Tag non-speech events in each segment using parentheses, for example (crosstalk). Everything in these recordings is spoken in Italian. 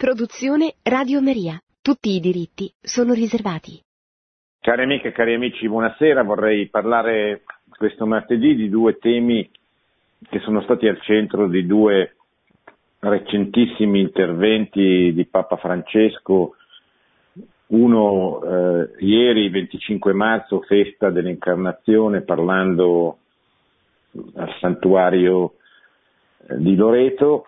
Produzione Radio Maria. Tutti i diritti sono riservati. Cari amiche e cari amici, buonasera. Vorrei parlare questo martedì di due temi che sono stati al centro di due recentissimi interventi di Papa Francesco. Uno eh, ieri, 25 marzo, festa dell'incarnazione, parlando al santuario eh, di Loreto,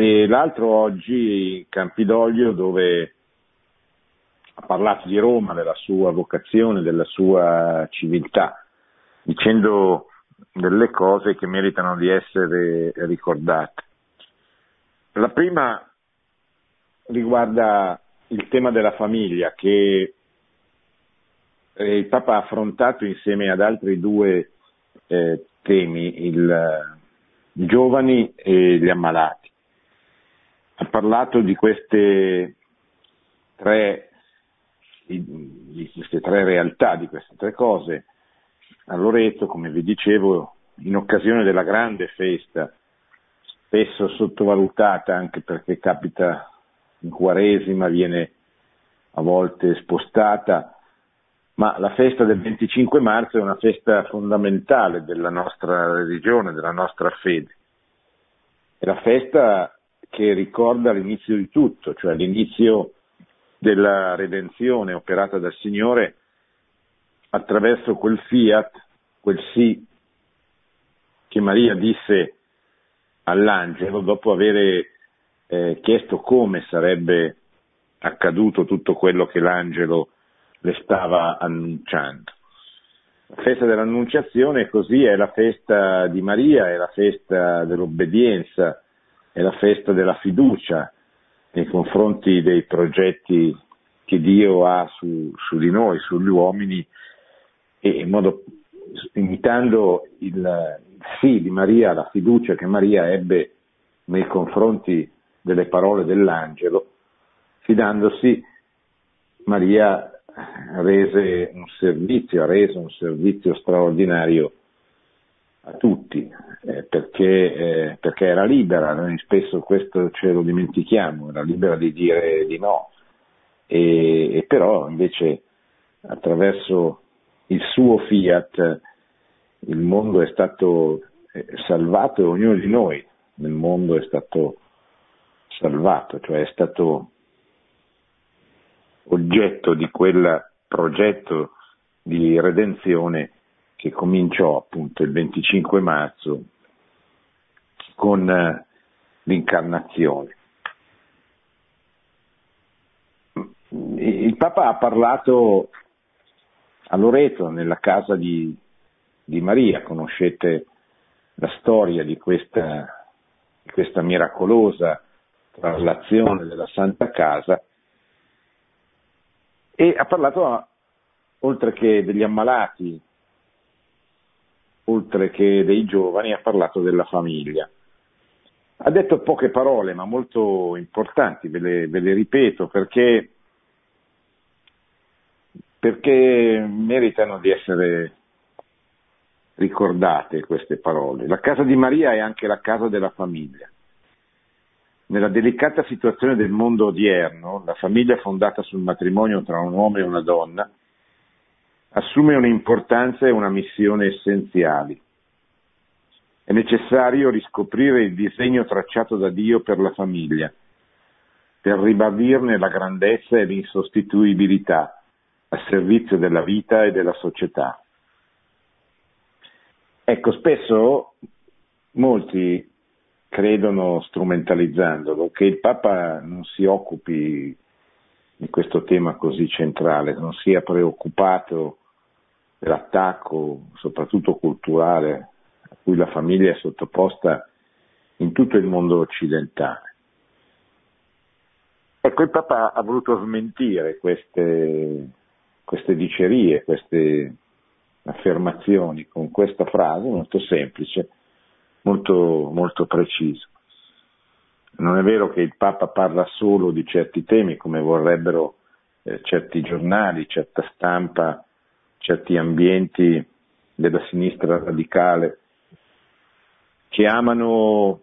e l'altro oggi Campidoglio dove ha parlato di Roma, della sua vocazione, della sua civiltà, dicendo delle cose che meritano di essere ricordate. La prima riguarda il tema della famiglia che il Papa ha affrontato insieme ad altri due eh, temi, il, i giovani e gli ammalati ha parlato di queste tre, di queste tre realtà, di queste tre cose a Loreto, come vi dicevo, in occasione della grande festa, spesso sottovalutata anche perché capita in Quaresima, viene a volte spostata, ma la festa del 25 marzo è una festa fondamentale della nostra religione, della nostra fede. È la festa che ricorda l'inizio di tutto, cioè l'inizio della redenzione operata dal Signore attraverso quel fiat, quel sì che Maria disse all'angelo dopo aver eh, chiesto come sarebbe accaduto tutto quello che l'angelo le stava annunciando. La festa dell'annunciazione così è la festa di Maria, è la festa dell'obbedienza, è la festa della fiducia nei confronti dei progetti che Dio ha su, su di noi, sugli uomini, e in modo, imitando il, sì di Maria, la fiducia che Maria ebbe nei confronti delle parole dell'angelo, fidandosi, Maria rese un servizio, ha reso un servizio straordinario a tutti, eh, perché, eh, perché, era libera, noi spesso questo ce lo dimentichiamo, era libera di dire di no, e, e però invece attraverso il suo fiat il mondo è stato eh, salvato e ognuno di noi nel mondo è stato salvato, cioè è stato oggetto di quel progetto di redenzione che cominciò appunto il 25 marzo con eh, l'incarnazione. Il Papa ha parlato a Loreto, nella casa di, di Maria, conoscete la storia di questa, di questa miracolosa traslazione della Santa Casa, e ha parlato, oltre che degli ammalati oltre che dei giovani, ha parlato della famiglia. Ha detto poche parole, ma molto importanti, ve le, ve le ripeto, perché, perché meritano di essere ricordate queste parole. La casa di Maria è anche la casa della famiglia. Nella delicata situazione del mondo odierno, la famiglia fondata sul matrimonio tra un uomo e una donna assume un'importanza e una missione essenziali. È necessario riscoprire il disegno tracciato da Dio per la famiglia, per ribadirne la grandezza e l'insostituibilità a servizio della vita e della società. Ecco, spesso molti credono, strumentalizzandolo, che il Papa non si occupi di questo tema così centrale, non sia preoccupato dell'attacco, soprattutto culturale, a cui la famiglia è sottoposta in tutto il mondo occidentale. Ecco, il Papa ha voluto smentire queste, queste dicerie, queste affermazioni con questa frase molto semplice, molto, molto precisa. Non è vero che il Papa parla solo di certi temi come vorrebbero eh, certi giornali, certa stampa, certi ambienti della sinistra radicale che amano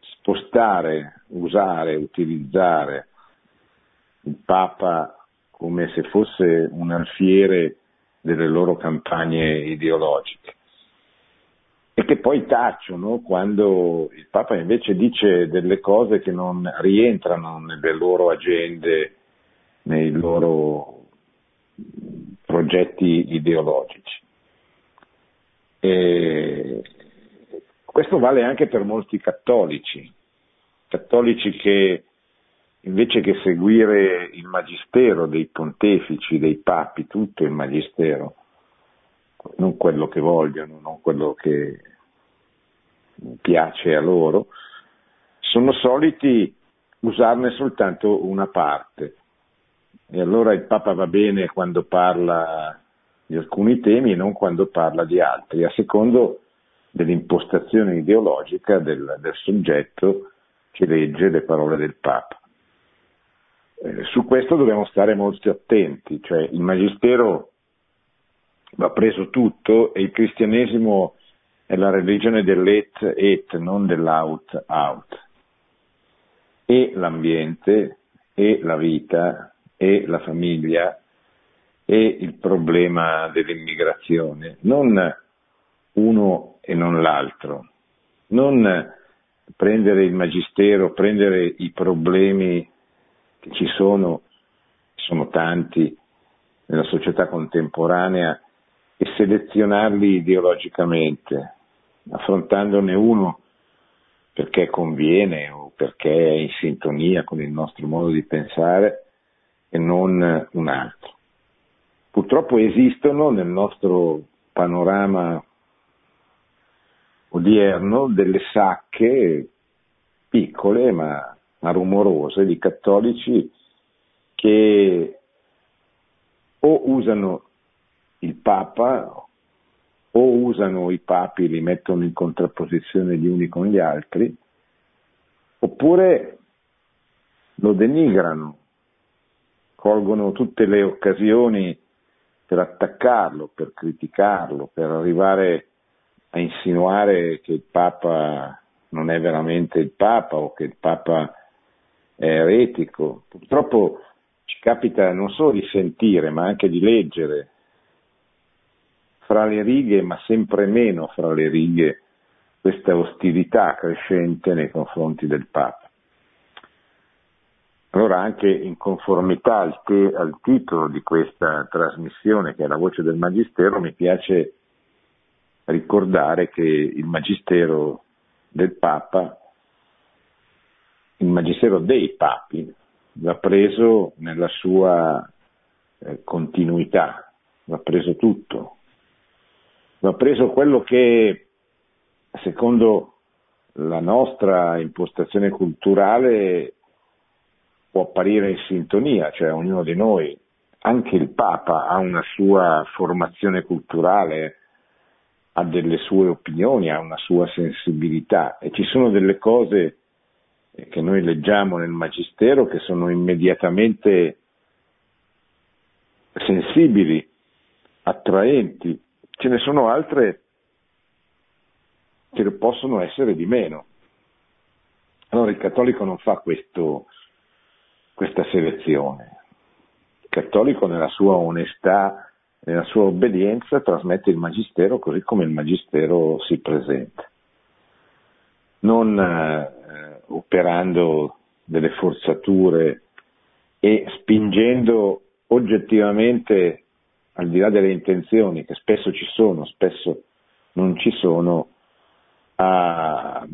spostare, usare, utilizzare il Papa come se fosse un alfiere delle loro campagne ideologiche e che poi tacciono quando il Papa invece dice delle cose che non rientrano nelle loro agende, nei loro progetti ideologici. E questo vale anche per molti cattolici, cattolici che invece che seguire il magistero dei pontefici, dei papi, tutto il magistero, non quello che vogliono, non quello che piace a loro, sono soliti usarne soltanto una parte. E allora il Papa va bene quando parla di alcuni temi e non quando parla di altri, a secondo dell'impostazione ideologica del, del soggetto che legge le parole del Papa. Eh, su questo dobbiamo stare molto attenti, cioè il Magistero va preso tutto e il cristianesimo è la religione dell'et et, non dell'out out. E l'ambiente, e la vita, e la famiglia, e il problema dell'immigrazione, non uno e non l'altro, non prendere il magistero, prendere i problemi che ci sono, sono tanti nella società contemporanea, e selezionarli ideologicamente, affrontandone uno perché conviene o perché è in sintonia con il nostro modo di pensare e non un altro. Purtroppo esistono nel nostro panorama odierno delle sacche piccole ma, ma rumorose di cattolici che o usano il Papa o usano i papi li mettono in contrapposizione gli uni con gli altri, oppure lo denigrano, colgono tutte le occasioni per attaccarlo, per criticarlo, per arrivare a insinuare che il Papa non è veramente il Papa o che il Papa è eretico. Purtroppo ci capita non solo di sentire, ma anche di leggere fra le righe, ma sempre meno fra le righe, questa ostilità crescente nei confronti del Papa. Allora anche in conformità al, te, al, titolo di questa trasmissione, che è la voce del Magistero, mi piace ricordare che il Magistero del Papa, il Magistero dei Papi, va preso nella sua eh, continuità, va preso tutto, va preso quello che secondo la nostra impostazione culturale può apparire in sintonia, cioè ognuno di noi, anche il Papa ha una sua formazione culturale, ha delle sue opinioni, ha una sua sensibilità e ci sono delle cose che noi leggiamo nel Magistero che sono immediatamente sensibili, attraenti, ce ne sono altre che possono essere di meno. Allora il cattolico non fa questo, questa selezione. Il cattolico nella sua onestà, nella sua obbedienza trasmette il magistero così come il magistero si presenta, non eh, operando delle forzature e spingendo oggettivamente al di là delle intenzioni che spesso ci sono, spesso non ci sono, a,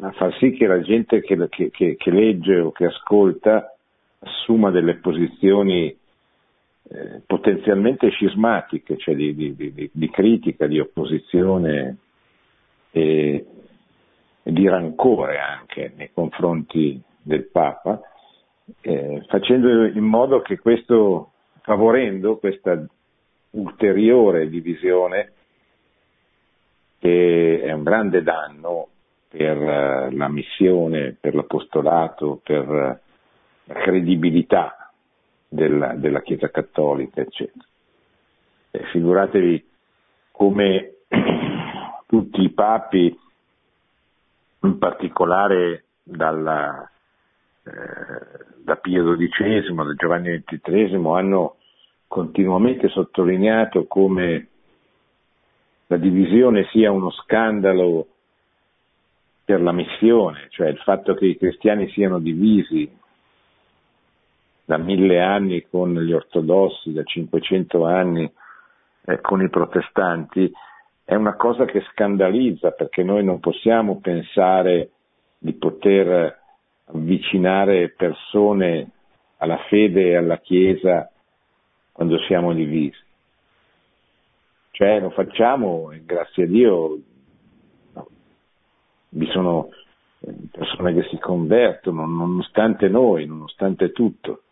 a far sì che la gente che, che, che, legge o che ascolta assuma delle posizioni eh, potenzialmente scismatiche, cioè di, di, di, di, critica, di opposizione e, e di rancore anche nei confronti del Papa eh, facendo in modo che questo, favorendo questa ulteriore divisione che è un grande danno per uh, la missione, per l'apostolato, per uh, la credibilità della, della, Chiesa Cattolica, eccetera. Eh, figuratevi come (clears throat) tutti i papi in particolare dalla, eh, da Pio XII, da Giovanni XXIII, hanno continuamente sottolineato come la divisione sia uno scandalo per la missione, cioè il fatto che i cristiani siano divisi da mille anni con gli ortodossi, da 500 anni eh, con i protestanti, è una cosa che scandalizza perché noi non possiamo pensare di poter avvicinare persone alla fede e alla Chiesa quando siamo divisi. Cioè lo facciamo e grazie a Dio no. vi sono eh, persone che si convertono nonostante noi, nonostante tutto.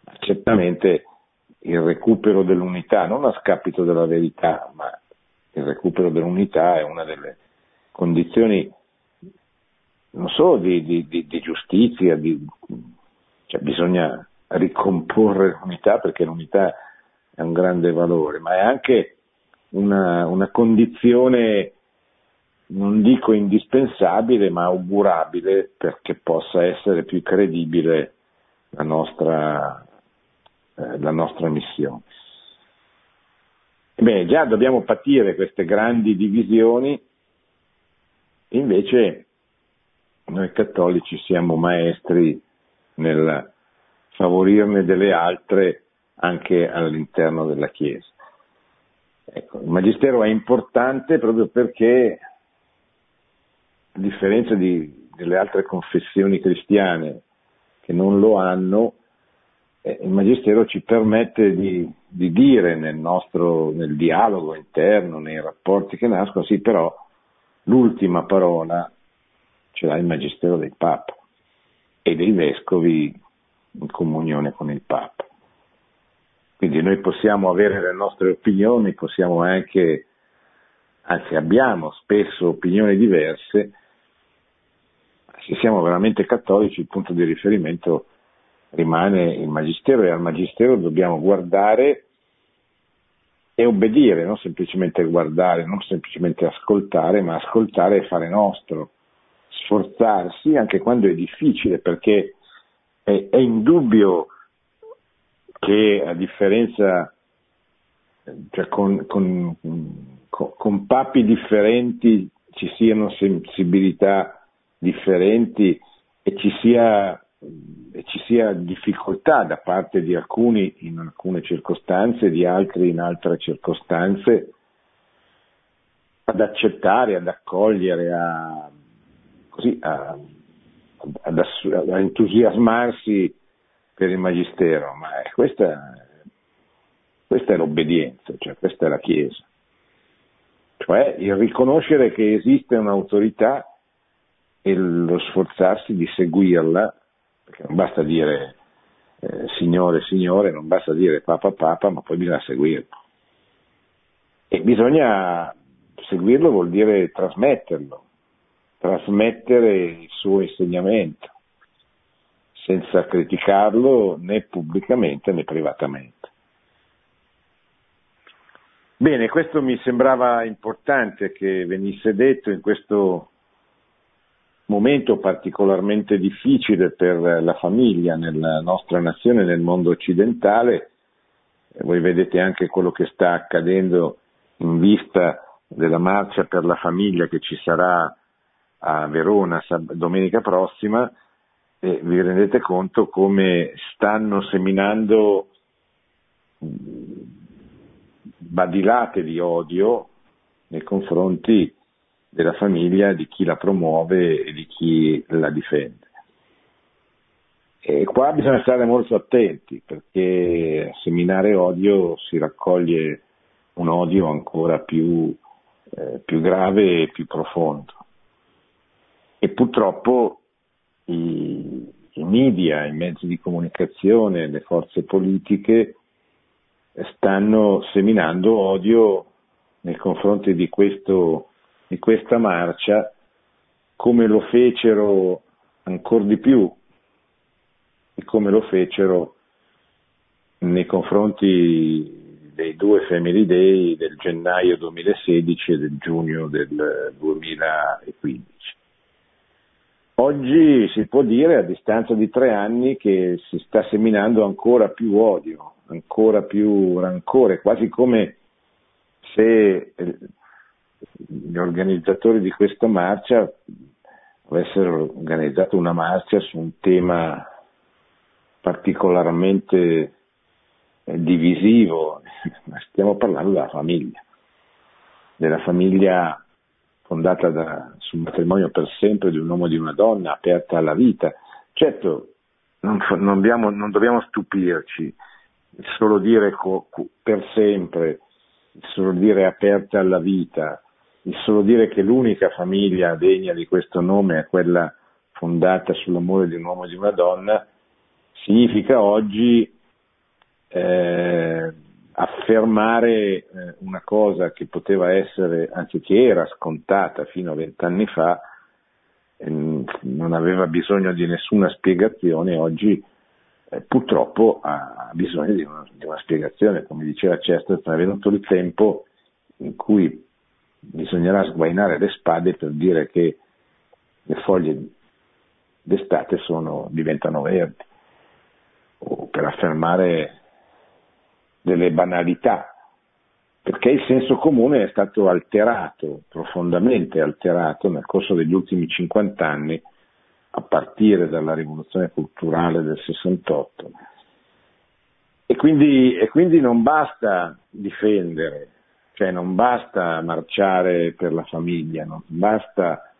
Ma certamente il recupero dell'unità, non a scapito della verità, ma il recupero dell'unità è una delle condizioni non solo di, di, di, di giustizia, cioè bisogna ricomporre l'unità perché l'unità è un grande valore, ma è anche una, una condizione, non dico indispensabile, ma augurabile perché possa essere più credibile la nostra, eh, la nostra missione. Beh, già dobbiamo patire queste grandi divisioni, invece noi cattolici siamo maestri nel favorirne delle altre anche all'interno della Chiesa. Ecco, il Magistero è importante proprio perché, a differenza di, delle altre confessioni cristiane che non lo hanno, eh, il Magistero ci permette di, di dire nel nostro nel dialogo interno, nei rapporti che nascono, sì, però l'ultima parola ce l'ha il Magistero del Papa e dei vescovi in comunione con il Papa. Quindi noi possiamo avere le nostre opinioni, possiamo anche, anzi abbiamo spesso opinioni diverse, se siamo veramente cattolici il punto di riferimento rimane il Magistero e al Magistero dobbiamo guardare e obbedire, non semplicemente guardare, non semplicemente ascoltare, ma ascoltare e fare nostro, sforzarsi anche quando è difficile, perché è, è indubbio che a differenza, cioè con, con, con papi differenti ci siano sensibilità differenti e ci sia ci sia difficoltà da parte di alcuni in alcune circostanze, di altri in altre circostanze, ad accettare, ad accogliere, a, così, a, ad, a entusiasmarsi per il Magistero, ma questa, questa è l'obbedienza, cioè questa è la Chiesa. Cioè il riconoscere che esiste un'autorità e lo sforzarsi di seguirla perché non basta dire eh, Signore, Signore, non basta dire Papa, Papa, ma poi bisogna seguirlo. E bisogna seguirlo vuol dire trasmetterlo, trasmettere il suo insegnamento, senza criticarlo né pubblicamente né privatamente. Bene, questo mi sembrava importante che venisse detto in questo momento particolarmente difficile per la famiglia nella nostra nazione, nel mondo occidentale. Voi vedete anche quello che sta accadendo in vista della marcia per la famiglia che ci sarà a Verona domenica prossima e vi rendete conto come stanno seminando badilate di odio nei confronti della famiglia, di chi la promuove e di chi la difende. E qua bisogna stare molto attenti perché seminare odio si raccoglie un odio ancora più, eh, più grave e più profondo. E purtroppo i, i media, i mezzi di comunicazione, le forze politiche stanno seminando odio nei confronti di questo di questa marcia come lo fecero ancora di più e come lo fecero nei confronti dei due Family Day del gennaio 2016 e del giugno del 2015. Oggi si può dire a distanza di tre anni che si sta seminando ancora più odio, ancora più rancore, quasi come se eh, gli organizzatori di questa marcia avessero organizzato una marcia su un tema particolarmente eh, divisivo, (laughs) stiamo parlando della famiglia, della famiglia fondata da, sul matrimonio per sempre di un uomo e di una donna, aperta alla vita. Certo, non, non, dobbiamo, non dobbiamo, stupirci, solo dire co, per sempre, solo dire aperta alla vita, solo dire che l'unica famiglia degna di questo nome è quella fondata sull'amore di un uomo e di una donna, significa oggi eh, affermare eh, una cosa che poteva essere, anzi che era scontata fino a vent'anni fa, non aveva bisogno di nessuna spiegazione, oggi eh, purtroppo ha bisogno di una, di una, spiegazione, come diceva Chesterton, è venuto il tempo in cui bisognerà sguainare le spade per dire che le foglie d'estate sono, diventano verdi, o per affermare delle banalità, perché il senso comune è stato alterato, profondamente alterato nel corso degli ultimi 50 anni, a partire dalla rivoluzione culturale del 68. E quindi, e quindi non basta difendere, cioè non basta marciare per la famiglia, non basta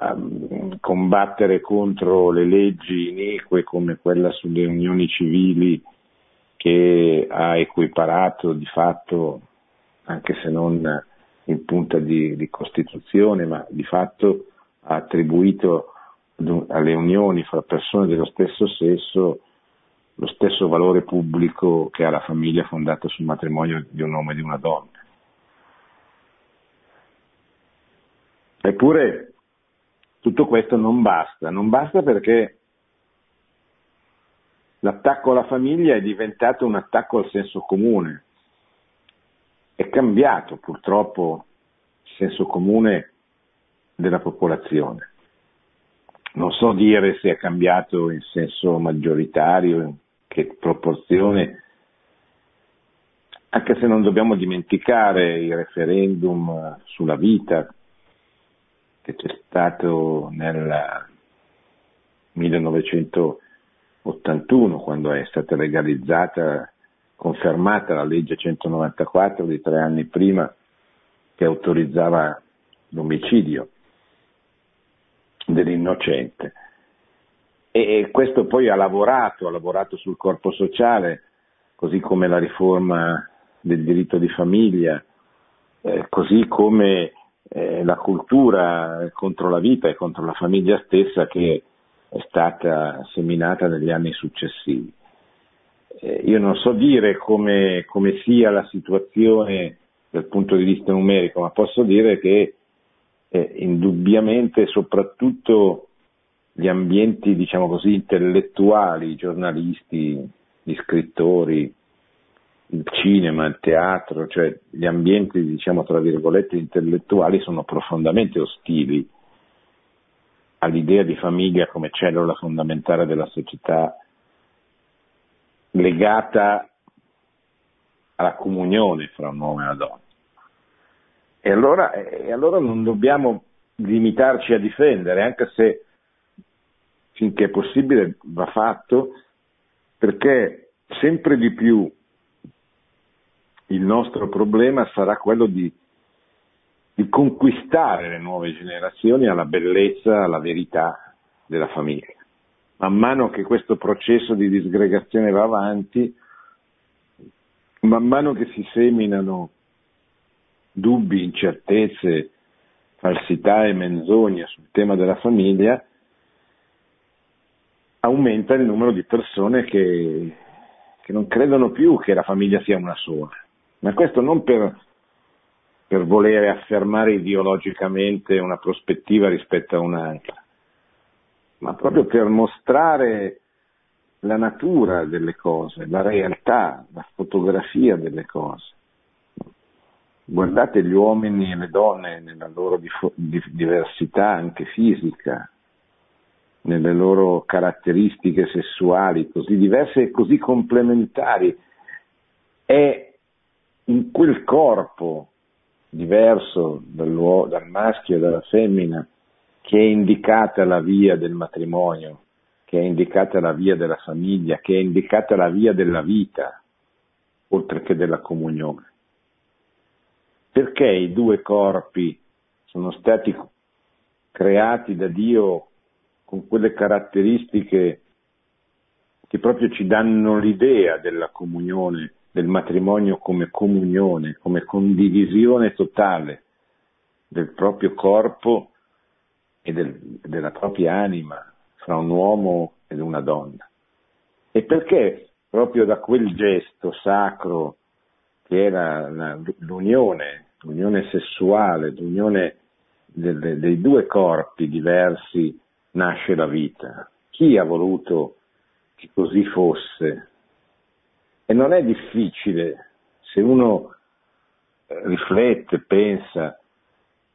um, combattere contro le leggi inique come quella sulle unioni civili che ha equiparato di fatto, anche se non in punta di, di Costituzione, ma di fatto ha attribuito alle unioni fra persone dello stesso sesso lo stesso valore pubblico che ha la famiglia fondata sul matrimonio di un uomo e di una donna. Eppure tutto questo non basta, non basta perché l'attacco alla famiglia è diventato un attacco al senso comune. È cambiato purtroppo il senso comune della popolazione. Non so dire se è cambiato in senso maggioritario, in che proporzione, anche se non dobbiamo dimenticare il referendum sulla vita che c'è stato nel 1900 81, quando è stata legalizzata, confermata la legge 194 di tre anni prima che autorizzava l'omicidio dell'innocente. E questo poi ha lavorato, ha lavorato sul corpo sociale, così come la riforma del diritto di famiglia, eh, così come eh, la cultura contro la vita e contro la famiglia stessa che è stata seminata negli anni successivi. Eh, io non so dire come, come, sia la situazione dal punto di vista numerico, ma posso dire che eh, indubbiamente soprattutto gli ambienti, diciamo così, intellettuali, i giornalisti, gli scrittori, il cinema, il teatro, cioè gli ambienti, diciamo, tra virgolette, intellettuali sono profondamente ostili all'idea di famiglia come cellula fondamentale della società legata alla comunione fra un uomo e una donna. E allora, e allora non dobbiamo limitarci a difendere, anche se finché è possibile va fatto, perché sempre di più il nostro problema sarà quello di di conquistare le nuove generazioni alla bellezza, alla verità della famiglia. Man mano che questo processo di disgregazione va avanti, man mano che si seminano dubbi, incertezze, falsità e menzogne sul tema della famiglia, aumenta il numero di persone che, che non credono più che la famiglia sia una sola. Ma questo non per per volere affermare ideologicamente una prospettiva rispetto a un'altra, ma proprio per mostrare la natura delle cose, la realtà, la fotografia delle cose. Guardate gli uomini e le donne nella loro diversità anche fisica, nelle loro caratteristiche sessuali così diverse e così complementari, è in quel corpo diverso dal, maschio e dalla femmina che è indicata la via del matrimonio, che è indicata la via della famiglia, che è indicata la via della vita, oltre che della comunione. Perché i due corpi sono stati creati da Dio con quelle caratteristiche che proprio ci danno l'idea della comunione, del matrimonio come comunione, come condivisione totale del proprio corpo e del, della propria anima fra un uomo ed una donna. E perché proprio da quel gesto sacro che era la, l'unione, l'unione sessuale, l'unione delle, dei due corpi diversi nasce la vita. Chi ha voluto che così fosse? E non è difficile, se uno eh, riflette, pensa,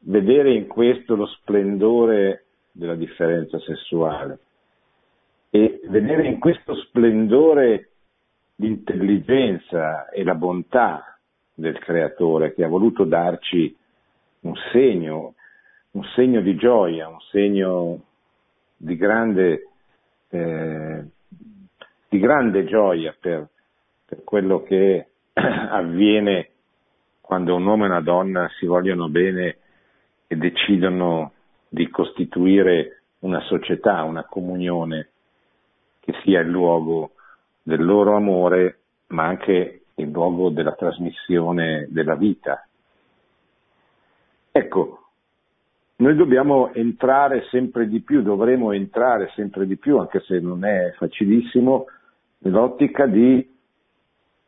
vedere in questo lo splendore della differenza sessuale. E vedere in questo splendore l'intelligenza e la bontà del creatore che ha voluto darci un segno, un segno di gioia, un segno di grande, eh, di grande gioia per, per quello che (clears throat) avviene quando un uomo e una donna si vogliono bene e decidono di costituire una società, una comunione che sia il luogo del loro amore, ma anche il luogo della trasmissione della vita. Ecco, noi dobbiamo entrare sempre di più, dovremo entrare sempre di più, anche se non è facilissimo, nell'ottica di,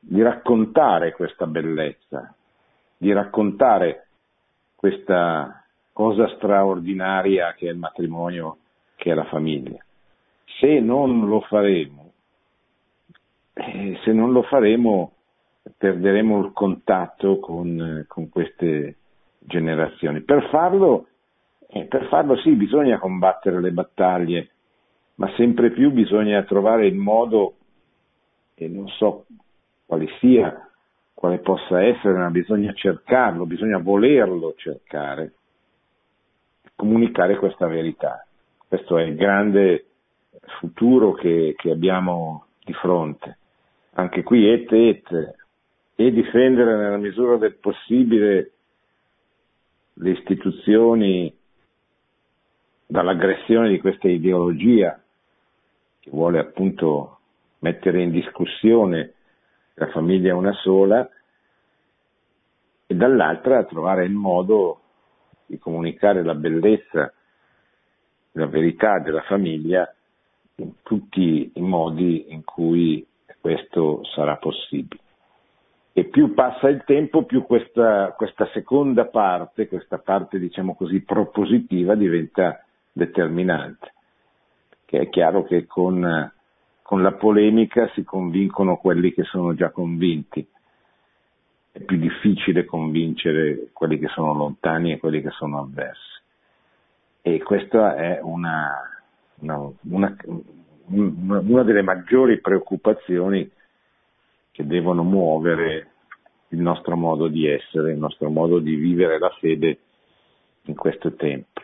di raccontare questa bellezza, di raccontare questa cosa straordinaria che è il matrimonio, che è la famiglia. Se non lo faremo, eh, se non lo faremo perderemo il contatto con, con queste generazioni. Per farlo e per farlo sì, bisogna combattere le battaglie, ma sempre più bisogna trovare il modo, e non so quale sia, quale possa essere, ma bisogna cercarlo, bisogna volerlo cercare, comunicare questa verità. Questo è il grande futuro che, che abbiamo di fronte. Anche qui et et, e difendere nella misura del possibile le istituzioni dall'aggressione di questa ideologia che vuole appunto mettere in discussione la famiglia una sola e dall'altra trovare il modo di comunicare la bellezza, la verità della famiglia in tutti i modi in cui questo sarà possibile. E più passa il tempo, più questa, questa seconda parte, questa parte diciamo così propositiva diventa determinante, che è chiaro che con, con la polemica si convincono quelli che sono già convinti, è più difficile convincere quelli che sono lontani e quelli che sono avversi. E questa è una, una, una, una delle maggiori preoccupazioni che devono muovere il nostro modo di essere, il nostro modo di vivere la fede in questo tempo.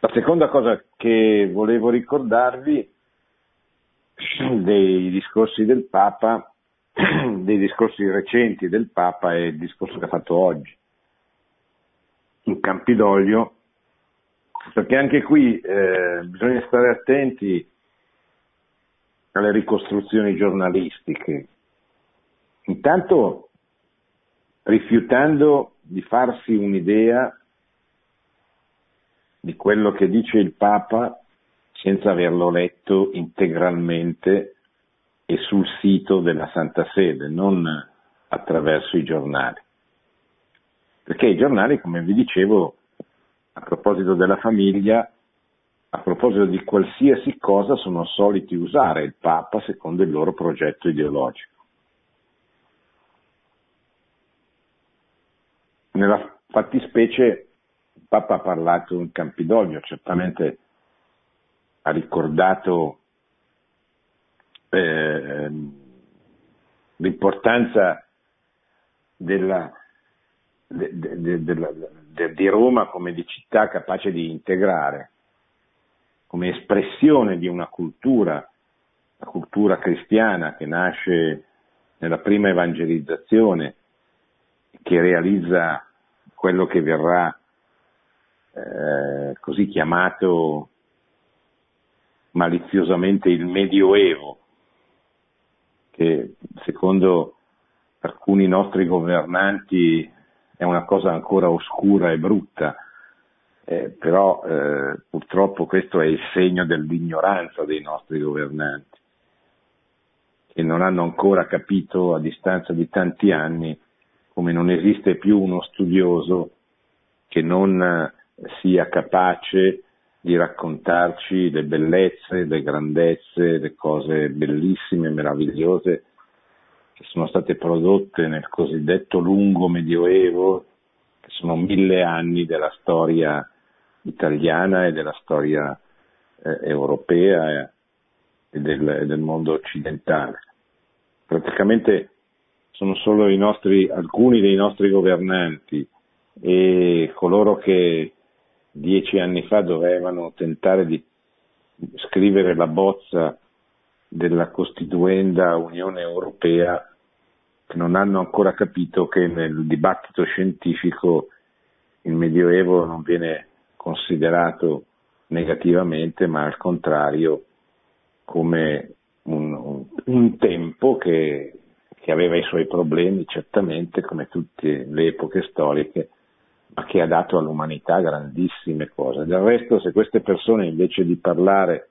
La seconda cosa che volevo ricordarvi dei discorsi del Papa, (clears throat) dei discorsi recenti del Papa è il discorso che ha fatto oggi in Campidoglio, perché anche qui eh, bisogna stare attenti alle ricostruzioni giornalistiche. Intanto rifiutando di farsi un'idea di quello che dice il Papa senza averlo letto integralmente e sul sito della Santa Sede, non attraverso i giornali. Perché i giornali, come vi dicevo, a proposito della famiglia, a proposito di qualsiasi cosa, sono soliti usare il Papa secondo il loro progetto ideologico. Nella fattispecie Papa ha parlato in Campidoglio, certamente ha ricordato eh, l'importanza della, de, de, de, di Roma come di città capace di integrare, come espressione di una cultura, la cultura cristiana che nasce nella prima evangelizzazione, che realizza quello che verrà eh, così chiamato maliziosamente il Medioevo, che secondo alcuni nostri governanti è una cosa ancora oscura e brutta, eh, però eh, purtroppo questo è il segno dell'ignoranza dei nostri governanti, che non hanno ancora capito a distanza di tanti anni come non esiste più uno studioso che non sia capace di raccontarci le bellezze, le grandezze, le cose bellissime, meravigliose che sono state prodotte nel cosiddetto lungo medioevo, che sono mille anni della storia italiana e della storia eh, europea e del, del, mondo occidentale. Praticamente sono solo nostri, alcuni dei nostri governanti e coloro che dieci anni fa dovevano tentare di scrivere la bozza della Costituenda Unione Europea che non hanno ancora capito che nel dibattito scientifico il Medioevo non viene considerato negativamente, ma al contrario come un, un, tempo che, che aveva i suoi problemi, certamente, come tutte le epoche storiche, ma che ha dato all'umanità grandissime cose. Del resto, se queste persone invece di parlare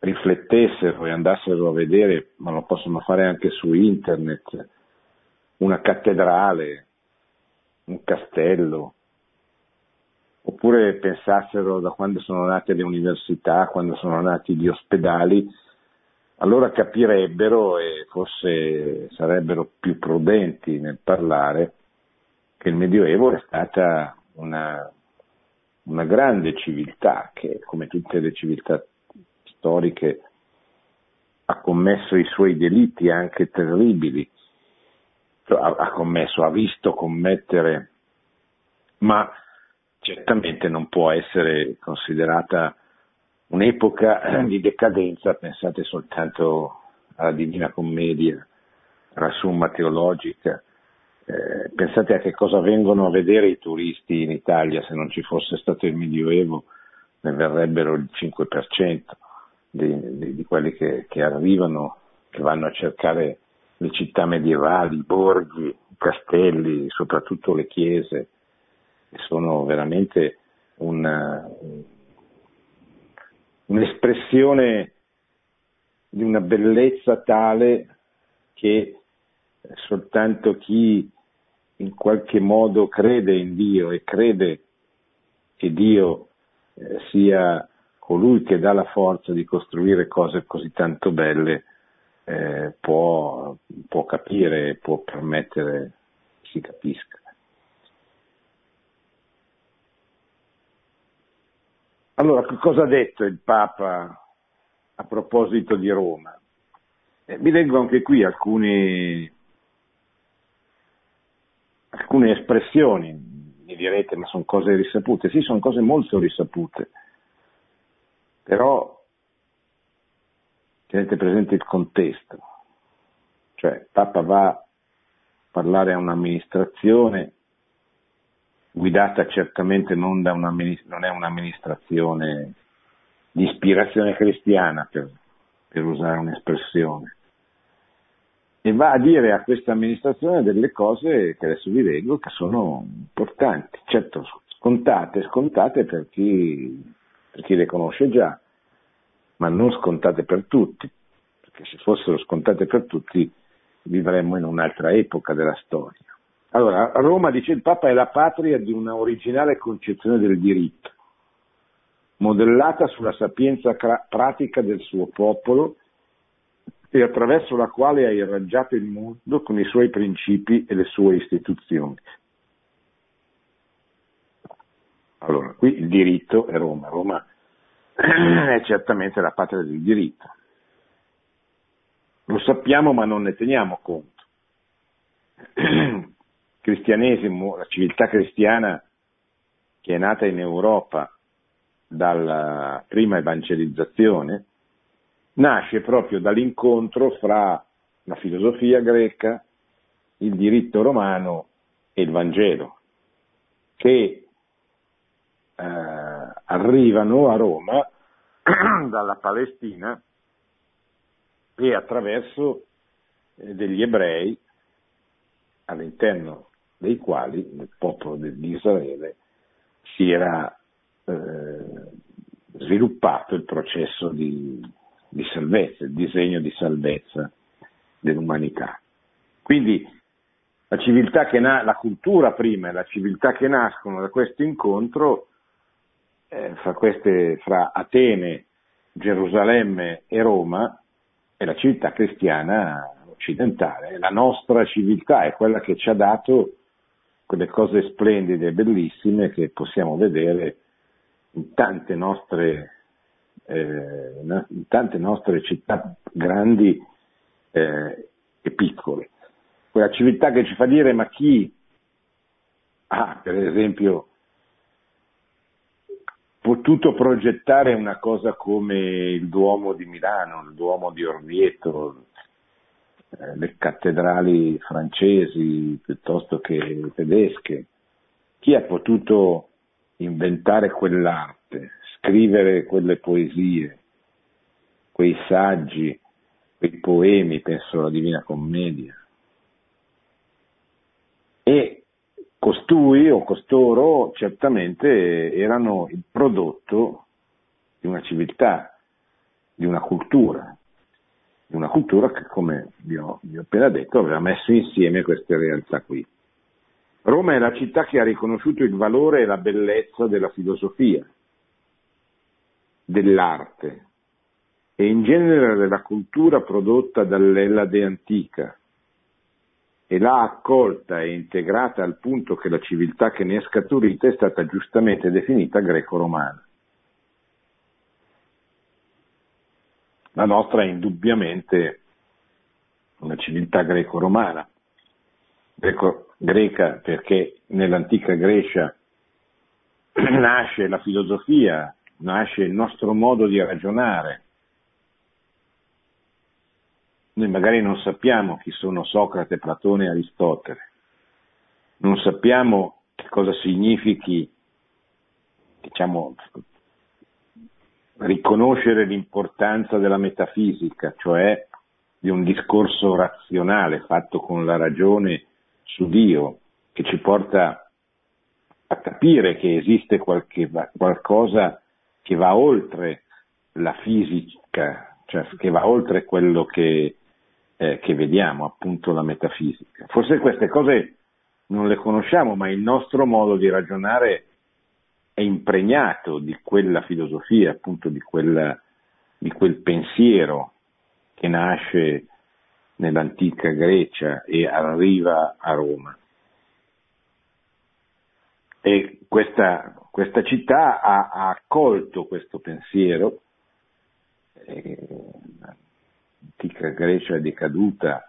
riflettessero e andassero a vedere, ma lo possono fare anche su internet, una cattedrale, un castello, oppure pensassero da quando sono nate le università, quando sono nati gli ospedali, allora capirebbero e forse sarebbero più prudenti nel parlare che il Medioevo è stata una, una grande civiltà che, come tutte le civiltà storiche, ha commesso i suoi delitti anche terribili, cioè, ha, ha commesso, ha visto commettere, ma certamente non può essere considerata un'epoca di decadenza, pensate soltanto alla Divina Commedia, alla Summa Teologica, eh, pensate a che cosa vengono a vedere i turisti in Italia se non ci fosse stato il Medioevo, ne verrebbero il 5% di, di, di quelli che, che, arrivano, che vanno a cercare le città medievali, i borghi, i castelli, soprattutto le chiese, sono veramente una, un'espressione di una bellezza tale che soltanto chi in qualche modo crede in Dio e crede che Dio eh, sia colui che dà la forza di costruire cose così tanto belle, eh, può, può capire, può permettere che si capisca. Allora, che cosa ha detto il Papa a proposito di Roma? Eh, vi leggo anche qui alcuni alcune espressioni, mi direte ma sono cose risapute, sì sono cose molto risapute, però tenete presente il contesto, cioè Papa va a parlare a un'amministrazione guidata certamente non, da non è un'amministrazione di ispirazione cristiana per, per usare un'espressione, e va a dire a questa amministrazione delle cose che adesso vi leggo che sono importanti, certo scontate, scontate per chi, per chi le conosce già, ma non scontate per tutti, perché se fossero scontate per tutti vivremmo in un'altra epoca della storia. Allora, Roma, dice il Papa, è la patria di una originale concezione del diritto, modellata sulla sapienza pratica del suo popolo e attraverso la quale ha irraggiato il mondo con i suoi principi e le sue istituzioni. Allora, qui il diritto è Roma. Roma (clears throat) è certamente la patria del diritto. Lo sappiamo ma non ne teniamo conto. Il (clears throat) cristianesimo, la civiltà cristiana che è nata in Europa dalla prima evangelizzazione, nasce proprio dall'incontro fra la filosofia greca, il diritto romano e il Vangelo, che eh, arrivano a Roma (clears throat) dalla Palestina e attraverso eh, degli ebrei all'interno dei quali il popolo di Israele si era eh, sviluppato il processo di, di salvezza, il disegno di salvezza dell'umanità. Quindi la civiltà che na- la cultura prima e la civiltà che nascono da questo incontro eh, fra, queste, fra Atene, Gerusalemme e Roma è la civiltà cristiana occidentale, la nostra civiltà è quella che ci ha dato quelle cose splendide e bellissime che possiamo vedere in tante nostre, eh, in tante nostre città grandi eh, e piccole. Quella civiltà che ci fa dire ma chi ha, per esempio, potuto progettare una cosa come il Duomo di Milano, il Duomo di Orvieto, eh, le cattedrali francesi piuttosto che tedesche. Chi ha potuto inventare quell'arte, scrivere quelle poesie, quei saggi, quei poemi, penso alla Divina Commedia? E Costui o costoro certamente erano il prodotto di una civiltà, di una cultura, di una cultura che, come vi ho, vi ho appena detto, aveva messo insieme queste realtà qui. Roma è la città che ha riconosciuto il valore e la bellezza della filosofia, dell'arte e in genere della cultura prodotta dall'Ellade antica, e l'ha accolta e integrata al punto che la civiltà che ne è scaturita è stata giustamente definita greco-romana. La nostra è indubbiamente una civiltà greco-romana, greco, greca perché nell'antica Grecia (clears throat) nasce la filosofia, nasce il nostro modo di ragionare, noi magari non sappiamo chi sono Socrate, Platone e Aristotele, non sappiamo che cosa significhi diciamo, riconoscere l'importanza della metafisica, cioè di un discorso razionale fatto con la ragione su Dio, che ci porta a capire che esiste qualche, qualcosa che va oltre la fisica, cioè che va oltre quello che eh, che vediamo, appunto la metafisica. Forse queste cose non le conosciamo, ma il nostro modo di ragionare è impregnato di quella filosofia, appunto di, quella, di quel pensiero che nasce nell'antica Grecia e arriva a Roma. E questa, questa città ha, ha, accolto questo pensiero, l'antica Grecia è decaduta,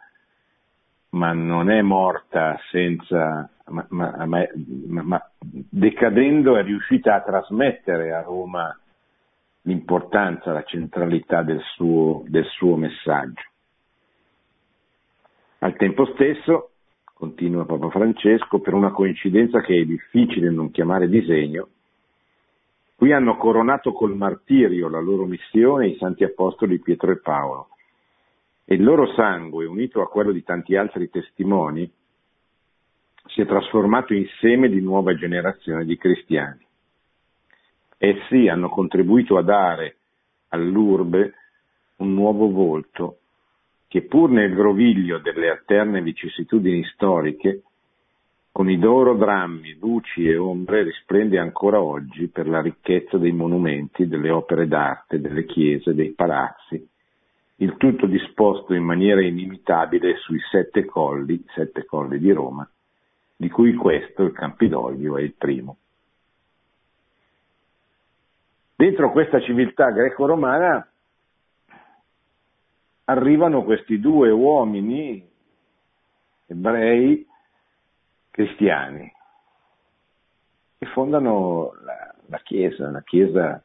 ma non è morta senza, ma, ma, ma, ma, decadendo è riuscita a trasmettere a Roma l'importanza, la centralità del suo, del suo messaggio. Al tempo stesso, continua Papa Francesco, per una coincidenza che è difficile non chiamare disegno, qui hanno coronato col martirio la loro missione i santi apostoli Pietro e Paolo e il loro sangue, unito a quello di tanti altri testimoni, si è trasformato in seme di nuova generazione di cristiani. Essi hanno contribuito a dare all'urbe un nuovo volto che pur nel groviglio delle alterne vicissitudini storiche, con i loro drammi, luci e ombre risplende ancora oggi per la ricchezza dei monumenti, delle opere d'arte, delle chiese, dei palazzi, il tutto disposto in maniera inimitabile sui sette colli, sette colli di Roma, di cui questo, il Campidoglio, è il primo. Dentro questa civiltà greco-romana arrivano questi due uomini ebrei cristiani e fondano la, la Chiesa, la Chiesa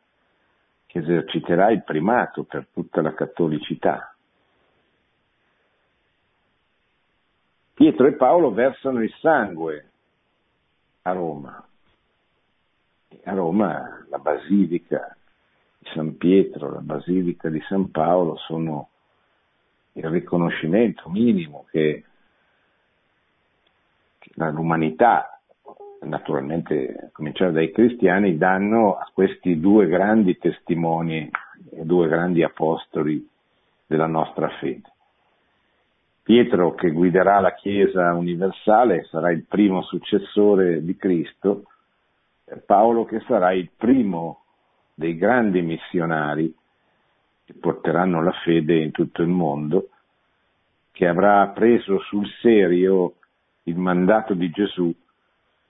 che eserciterà il primato per tutta la cattolicità. Pietro e Paolo versano il sangue a Roma. A Roma la Basilica di San Pietro, la Basilica di San Paolo sono il riconoscimento minimo che, l'umanità, naturalmente a cominciare dai cristiani, danno a questi due grandi testimoni due grandi apostoli della nostra fede. Pietro che guiderà la Chiesa universale sarà il primo successore di Cristo, Paolo che sarà il primo dei grandi missionari che porteranno la fede in tutto il mondo, che avrà preso sul serio il mandato di Gesù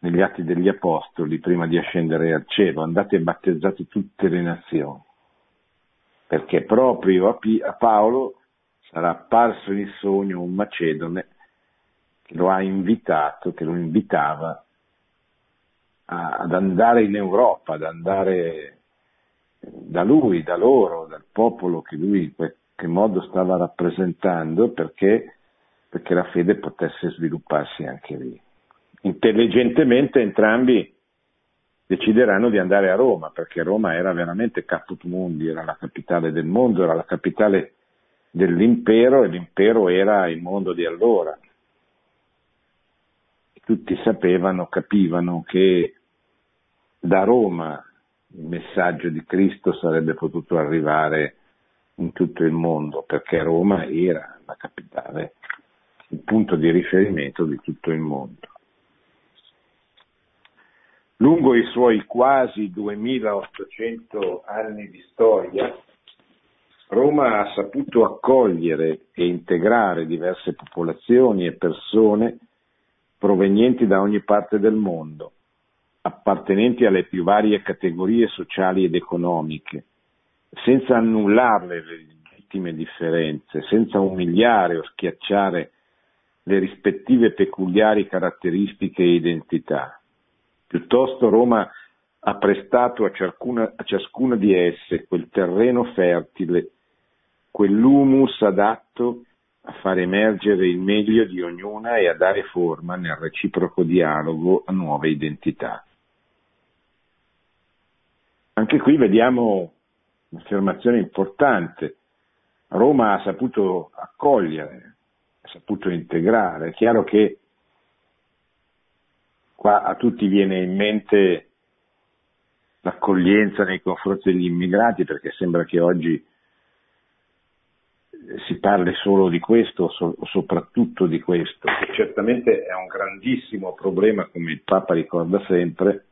negli atti degli Apostoli prima di ascendere al cielo. Andate e battezzate tutte le nazioni, perché proprio a, P- a Paolo sarà apparso in sogno un macedone che lo ha invitato, che lo invitava a, ad andare in Europa, ad andare da lui, da loro, dal popolo che lui in qualche modo stava rappresentando perché, perché la fede potesse svilupparsi anche lì. Intelligentemente entrambi decideranno di andare a Roma, perché Roma era veramente Caput Mundi, era la capitale del mondo, era la capitale dell'impero e l'impero era il mondo di allora. Tutti sapevano, capivano che da Roma il messaggio di Cristo sarebbe potuto arrivare in tutto il mondo, perché Roma era la capitale, il punto di riferimento di tutto il mondo. Lungo i suoi quasi 2800 anni di storia, Roma ha saputo accogliere e integrare diverse popolazioni e persone provenienti da ogni parte del mondo, appartenenti alle più varie categorie sociali ed economiche, senza annullarle le legittime differenze, senza umiliare o schiacciare le rispettive peculiari caratteristiche e identità. Piuttosto Roma ha prestato a ciascuna, a ciascuna di esse quel terreno fertile, quell'humus adatto a far emergere il meglio di ognuna e a dare forma nel reciproco dialogo a nuove identità. Anche qui vediamo un'affermazione importante. Roma ha saputo accogliere, ha saputo integrare. È chiaro che qua a tutti viene in mente l'accoglienza nei confronti degli immigrati perché sembra che oggi si parli solo di questo o soprattutto di questo, che certamente è un grandissimo problema come il Papa ricorda sempre,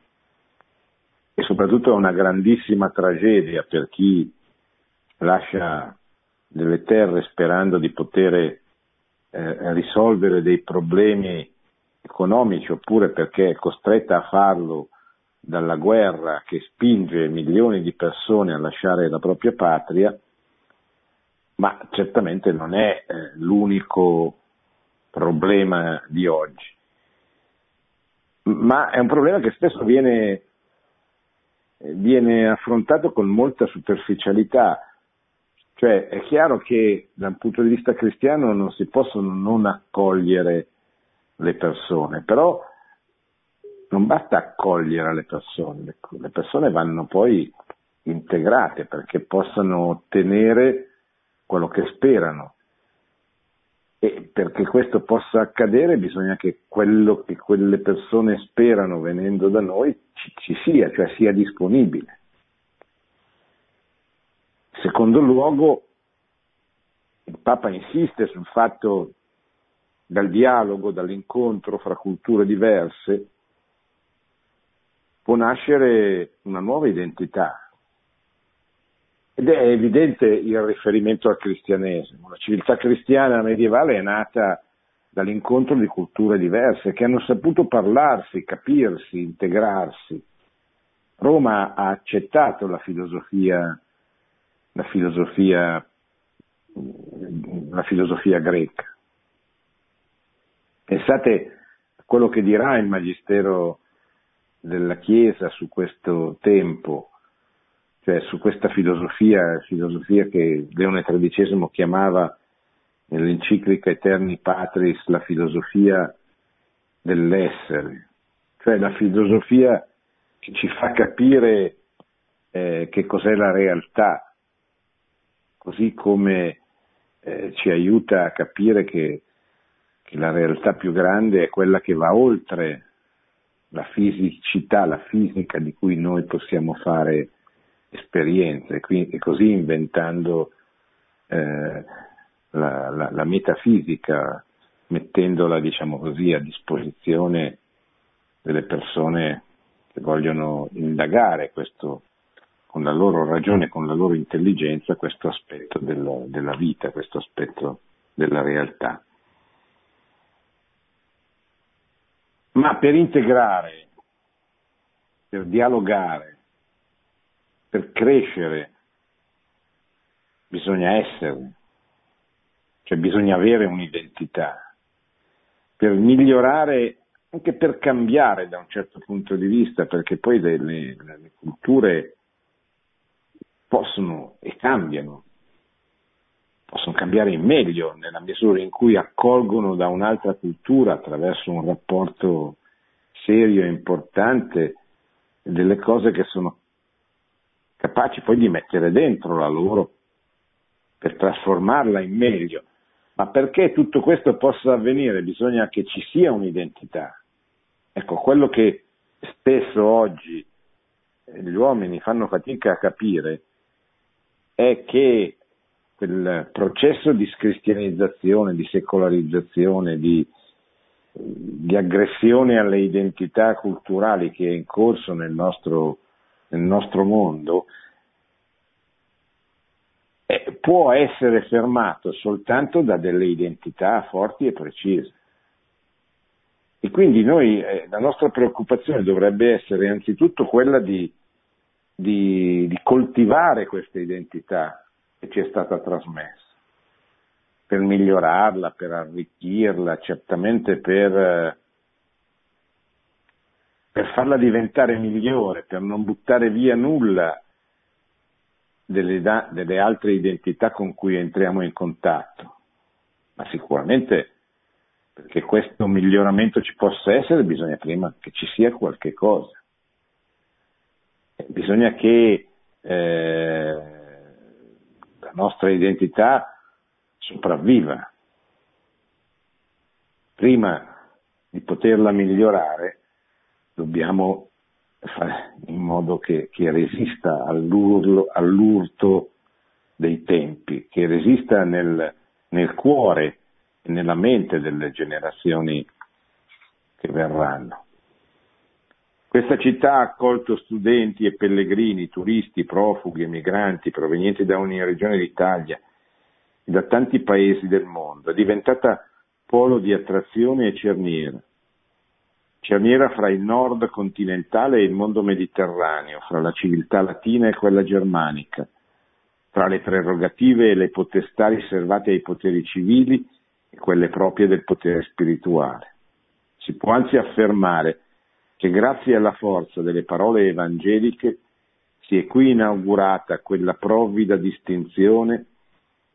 e soprattutto è una grandissima tragedia per chi lascia delle terre sperando di poter eh, risolvere dei problemi economici oppure perché è costretta a farlo dalla guerra che spinge milioni di persone a lasciare la propria patria, ma certamente non è eh, l'unico problema di oggi. Ma è un problema che spesso viene viene affrontato con molta superficialità. Cioè è chiaro che dal punto di vista cristiano non si possono non accogliere le persone, però non basta accogliere le persone, le persone vanno poi integrate perché possano ottenere quello che sperano. E perché questo possa accadere bisogna che quello che quelle persone sperano venendo da noi ci, ci sia, cioè sia disponibile. Secondo luogo, il Papa insiste sul fatto dal dialogo, dall'incontro fra culture diverse, può nascere una nuova identità, ed è evidente il riferimento al cristianesimo. La civiltà cristiana medievale è nata dall'incontro di culture diverse che hanno saputo parlarsi, capirsi, integrarsi. Roma ha accettato la filosofia, la filosofia, la filosofia greca. Pensate a quello che dirà il Magistero della Chiesa su questo tempo, cioè su questa filosofia, filosofia che Leone XIII chiamava nell'enciclica Eterni Patris la filosofia dell'essere, cioè la filosofia che ci fa capire eh, che cos'è la realtà, così come eh, ci aiuta a capire che, che la realtà più grande è quella che va oltre la fisicità, la fisica di cui noi possiamo fare esperienze, e così inventando eh, la, la, la, metafisica, mettendola, diciamo così, a disposizione delle persone che vogliono indagare questo, con la loro ragione, con la loro intelligenza, questo aspetto del, della vita, questo aspetto della realtà. Ma per integrare, per dialogare, per crescere, bisogna essere, cioè bisogna avere un'identità. Per migliorare, anche per cambiare da un certo punto di vista, perché poi le, le, le culture possono e cambiano, possono cambiare in meglio nella misura in cui accolgono da un'altra cultura attraverso un rapporto serio e importante delle cose che sono capaci poi di mettere dentro la loro per trasformarla in meglio. Ma perché tutto questo possa avvenire bisogna che ci sia un'identità. Ecco, quello che spesso oggi gli uomini fanno fatica a capire è che quel processo di scristianizzazione, di secolarizzazione, di, di aggressione alle identità culturali che è in corso nel nostro, nel nostro mondo, eh, può essere fermato soltanto da delle identità forti e precise. E quindi noi, eh, la nostra preoccupazione dovrebbe essere innanzitutto quella di, di, di coltivare questa identità che ci è stata trasmessa, per migliorarla, per arricchirla, certamente per, per farla diventare migliore, per non buttare via nulla delle, delle altre identità con cui entriamo in contatto, ma sicuramente perché questo miglioramento ci possa essere bisogna prima che ci sia qualche cosa. Bisogna che eh, la nostra identità sopravviva. Prima di poterla migliorare dobbiamo fare in modo che, che resista all'urto dei tempi, che resista nel, nel cuore e nella mente delle generazioni che verranno. Questa città ha accolto studenti e pellegrini, turisti, profughi, emigranti provenienti da ogni regione d'Italia e da tanti paesi del mondo. È diventata polo di attrazione e cerniera cerniera fra il nord continentale e il mondo mediterraneo, fra la civiltà latina e quella germanica, tra le prerogative e le potestà riservate ai poteri civili e quelle proprie del potere spirituale. Si può anzi affermare che grazie alla forza delle parole evangeliche si è qui inaugurata quella provvida distinzione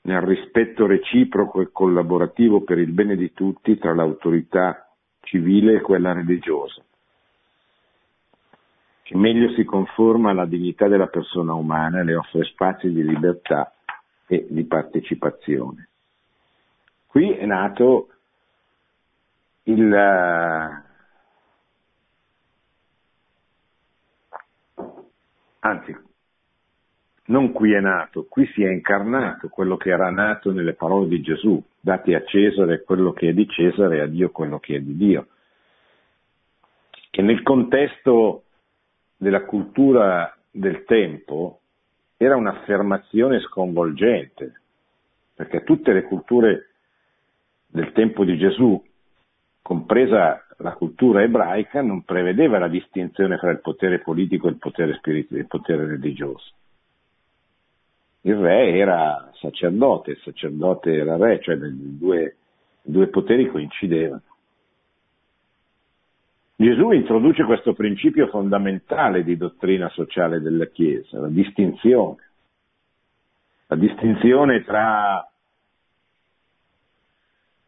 nel rispetto reciproco e collaborativo per il bene di tutti tra l'autorità civile e quella religiosa, che meglio si conforma alla dignità della persona umana e le offre spazi di libertà e di partecipazione. Qui è nato il, anzi, non qui è nato, qui si è incarnato quello che era nato nelle parole di Gesù, date a Cesare quello che è di Cesare e a Dio quello che è di Dio. Che nel contesto della cultura del tempo era un'affermazione sconvolgente, perché tutte le culture del tempo di Gesù compresa la cultura ebraica, non prevedeva la distinzione fra il potere politico e il potere spirituale, il potere religioso. Il re era sacerdote, il sacerdote era re, cioè i due, due poteri coincidevano. Gesù introduce questo principio fondamentale di dottrina sociale della Chiesa, la distinzione. La distinzione tra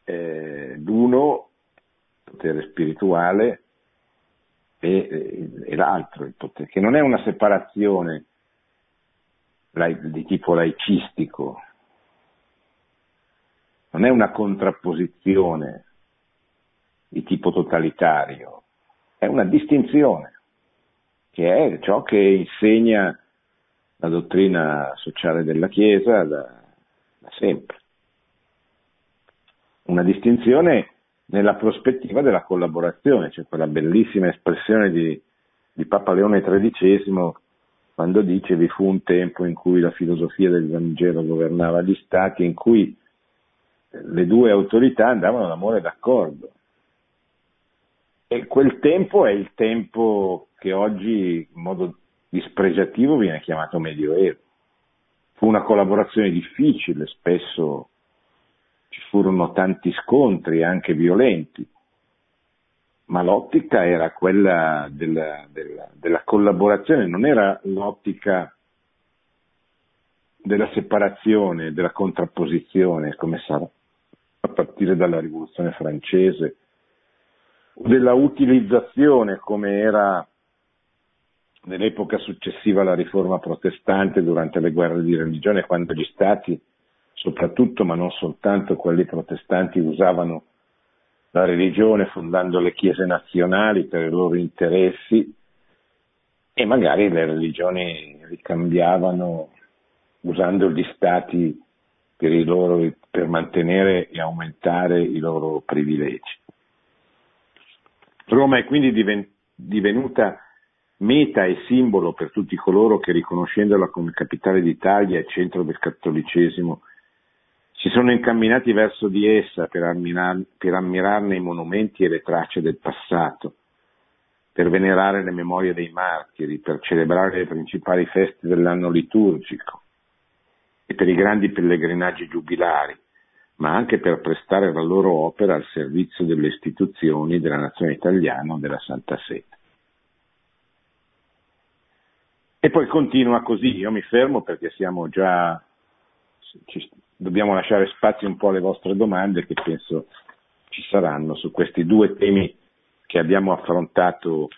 eh, l'uno, il potere spirituale, e, e l'altro, il potere, che non è una separazione di tipo laicistico, non è una contrapposizione di tipo totalitario, è una distinzione, che è ciò che insegna la dottrina sociale della Chiesa da, da sempre. Una distinzione nella prospettiva della collaborazione, c'è quella bellissima espressione di, di Papa Leone XIII quando dice vi fu un tempo in cui la filosofia del Vangelo governava gli stati, in cui le due autorità andavano d'amore d'accordo. E quel tempo è il tempo che oggi in modo dispregiativo viene chiamato Medioevo. Fu una collaborazione difficile, spesso ci furono tanti scontri, anche violenti, ma l'ottica era quella della, della, della collaborazione, non era l'ottica della separazione, della contrapposizione, come sarà a partire dalla rivoluzione francese, della utilizzazione come era nell'epoca successiva alla riforma protestante durante le guerre di religione, quando gli stati, soprattutto ma non soltanto quelli protestanti, usavano la religione fondando le chiese nazionali per i loro interessi e magari le religioni ricambiavano usando gli stati per, loro, per mantenere e aumentare i loro privilegi. Roma è quindi divenuta meta e simbolo per tutti coloro che riconoscendola come capitale d'Italia e centro del cattolicesimo si sono incamminati verso di essa per, ammirar, per ammirarne i monumenti e le tracce del passato, per venerare le memorie dei martiri, per celebrare le principali feste dell'anno liturgico e per i grandi pellegrinaggi giubilari, ma anche per prestare la loro opera al servizio delle istituzioni della nazione italiana o della Santa Sede. E poi continua così, io mi fermo perché siamo già, dobbiamo lasciare spazio un po' alle vostre domande che penso ci saranno su questi due temi che abbiamo affrontato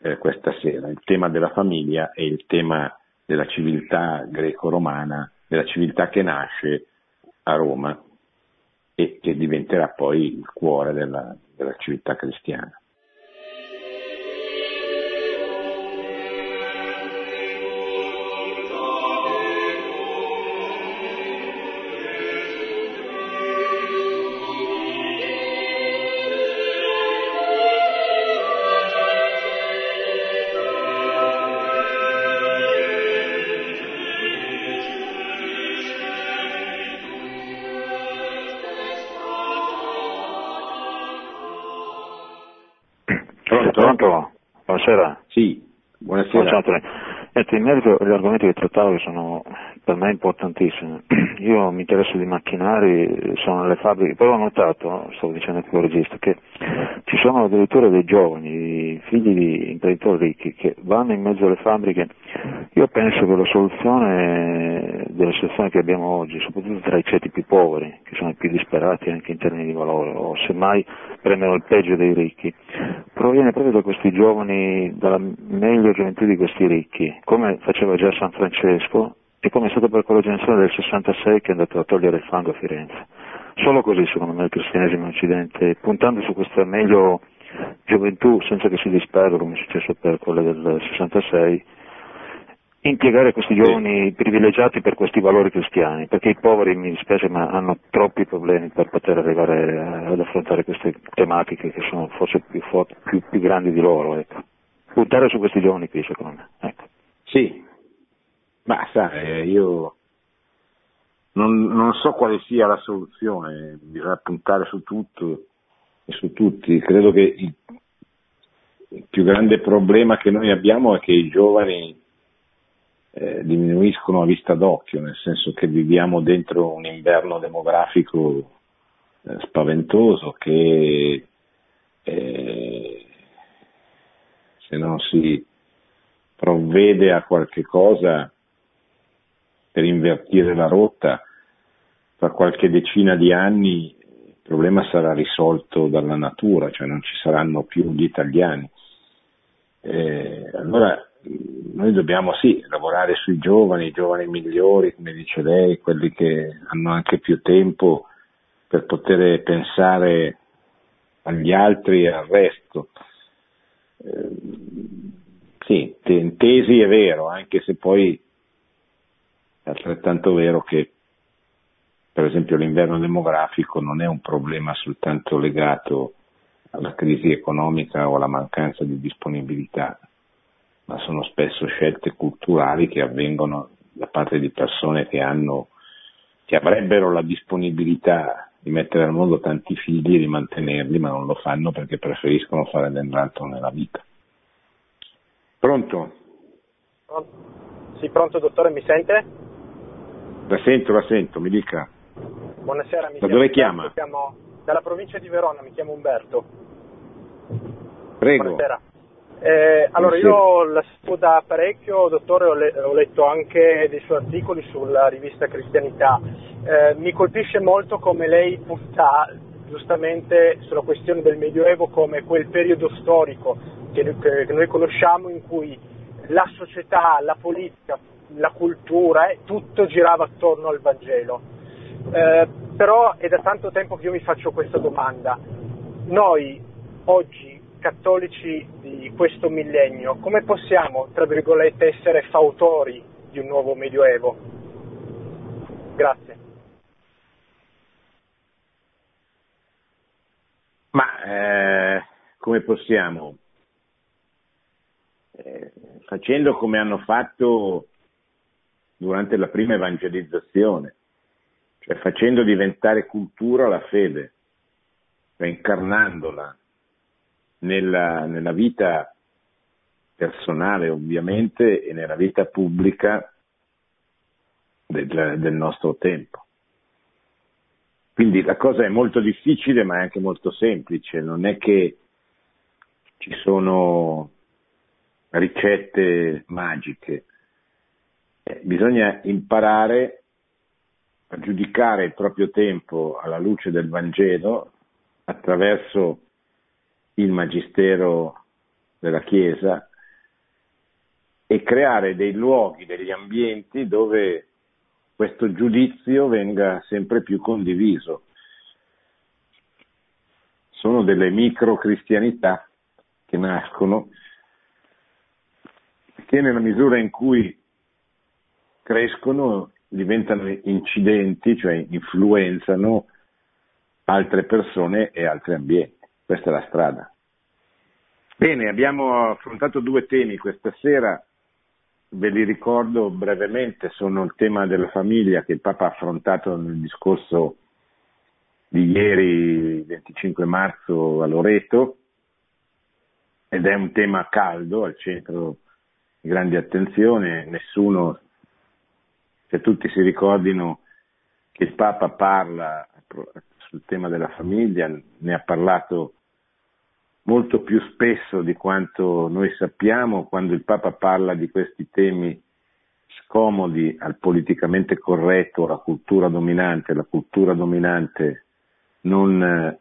eh, questa sera, il tema della famiglia e il tema della civiltà greco-romana, della civiltà che nasce a Roma e che diventerà poi il cuore della, della civiltà cristiana. Buonasera. Sì, buonasera. Buonasera. Ecco, in merito agli argomenti che trattavo che sono per me importantissimi, (clears throat) io mi interesso di macchinari, sono nelle fabbriche, però ho notato, stavo dicendo anche al regista, che ci sono addirittura dei giovani, figli di imprenditori ricchi, che vanno in mezzo alle fabbriche. Io penso che la soluzione della situazione che abbiamo oggi, soprattutto tra i ceti più poveri, che sono i più disperati anche in termini di valore, o semmai prendono il peggio dei ricchi, proviene proprio da questi giovani, dalla meglio gioventù di questi ricchi, come faceva già San Francesco e come è stato per quella generazione del 66 che è andato a togliere il fango a Firenze. Solo così secondo me il cristianesimo in Occidente, puntando su questa meglio gioventù senza che si disperda come è successo per quelle del 66, impiegare questi giovani sì. privilegiati per questi valori cristiani, perché i poveri, mi dispiace, ma hanno troppi problemi per poter arrivare ad affrontare queste tematiche che sono forse più, più, più grandi di loro. Ecco. Puntare su questi giovani qui, secondo me. Ecco. Sì, ma sai, io non, non, so quale sia la soluzione, bisogna puntare su tutto su tutti. Credo che il, il più grande problema che noi abbiamo è che i giovani eh, diminuiscono a vista d'occhio, nel senso che viviamo dentro un inverno demografico eh, spaventoso che eh, se non si provvede a qualche cosa per invertire la rotta, tra qualche decina di anni il problema sarà risolto dalla natura, cioè non ci saranno più gli italiani. Eh, allora noi dobbiamo sì lavorare sui giovani, i giovani migliori, come dice lei, quelli che hanno anche più tempo per poter pensare agli altri e al resto. Eh, sì, tesi è vero, anche se poi è altrettanto vero che per esempio l'inverno demografico non è un problema soltanto legato alla crisi economica o alla mancanza di disponibilità, ma sono spesso scelte culturali che avvengono da parte di persone che hanno, che avrebbero la disponibilità di mettere al mondo tanti figli e di mantenerli, ma non lo fanno perché preferiscono fare dell'altro nella vita. Pronto? Sì, pronto dottore, mi sente? La sento, la sento, mi dica. Buonasera, mi da dove chiama? Chiamo dalla provincia di Verona, mi chiamo Umberto. Prego. Buonasera. Eh, allora io la seguo da parecchio, dottore, ho, le- ho, letto anche dei suoi articoli sulla rivista Cristianità. Eh, mi colpisce molto come lei punta giustamente sulla questione del Medioevo come quel periodo storico che, che noi conosciamo in cui la società, la politica, la cultura, eh, tutto girava attorno al Vangelo. Eh, però è da tanto tempo che io mi faccio questa domanda. Noi oggi cattolici di questo millennio, come possiamo, tra virgolette, essere fautori di un nuovo Medioevo? Grazie. Ma eh, come possiamo? Eh, facendo come hanno fatto durante la prima evangelizzazione, cioè facendo diventare cultura la fede, cioè incarnandola nella, nella vita personale ovviamente e nella vita pubblica del, del nostro tempo. Quindi la cosa è molto difficile ma è anche molto semplice, non è che ci sono ricette magiche, eh, bisogna imparare a giudicare il proprio tempo alla luce del Vangelo attraverso il magistero della Chiesa e creare dei luoghi, degli ambienti dove questo giudizio venga sempre più condiviso. Sono delle micro cristianità che nascono che nella misura in cui crescono diventano incidenti, cioè influenzano altre persone e altri ambienti. Questa è la strada. Bene, abbiamo affrontato due temi questa sera, ve li ricordo brevemente, sono il tema della famiglia che il Papa ha affrontato nel discorso di ieri, 25 marzo, a Loreto, ed è un tema caldo, al centro di grande attenzione, nessuno, se tutti si ricordino che il Papa parla sul tema della famiglia, ne ha parlato molto più spesso di quanto noi sappiamo quando il Papa parla di questi temi scomodi al politicamente corretto, alla cultura dominante, la cultura dominante non eh,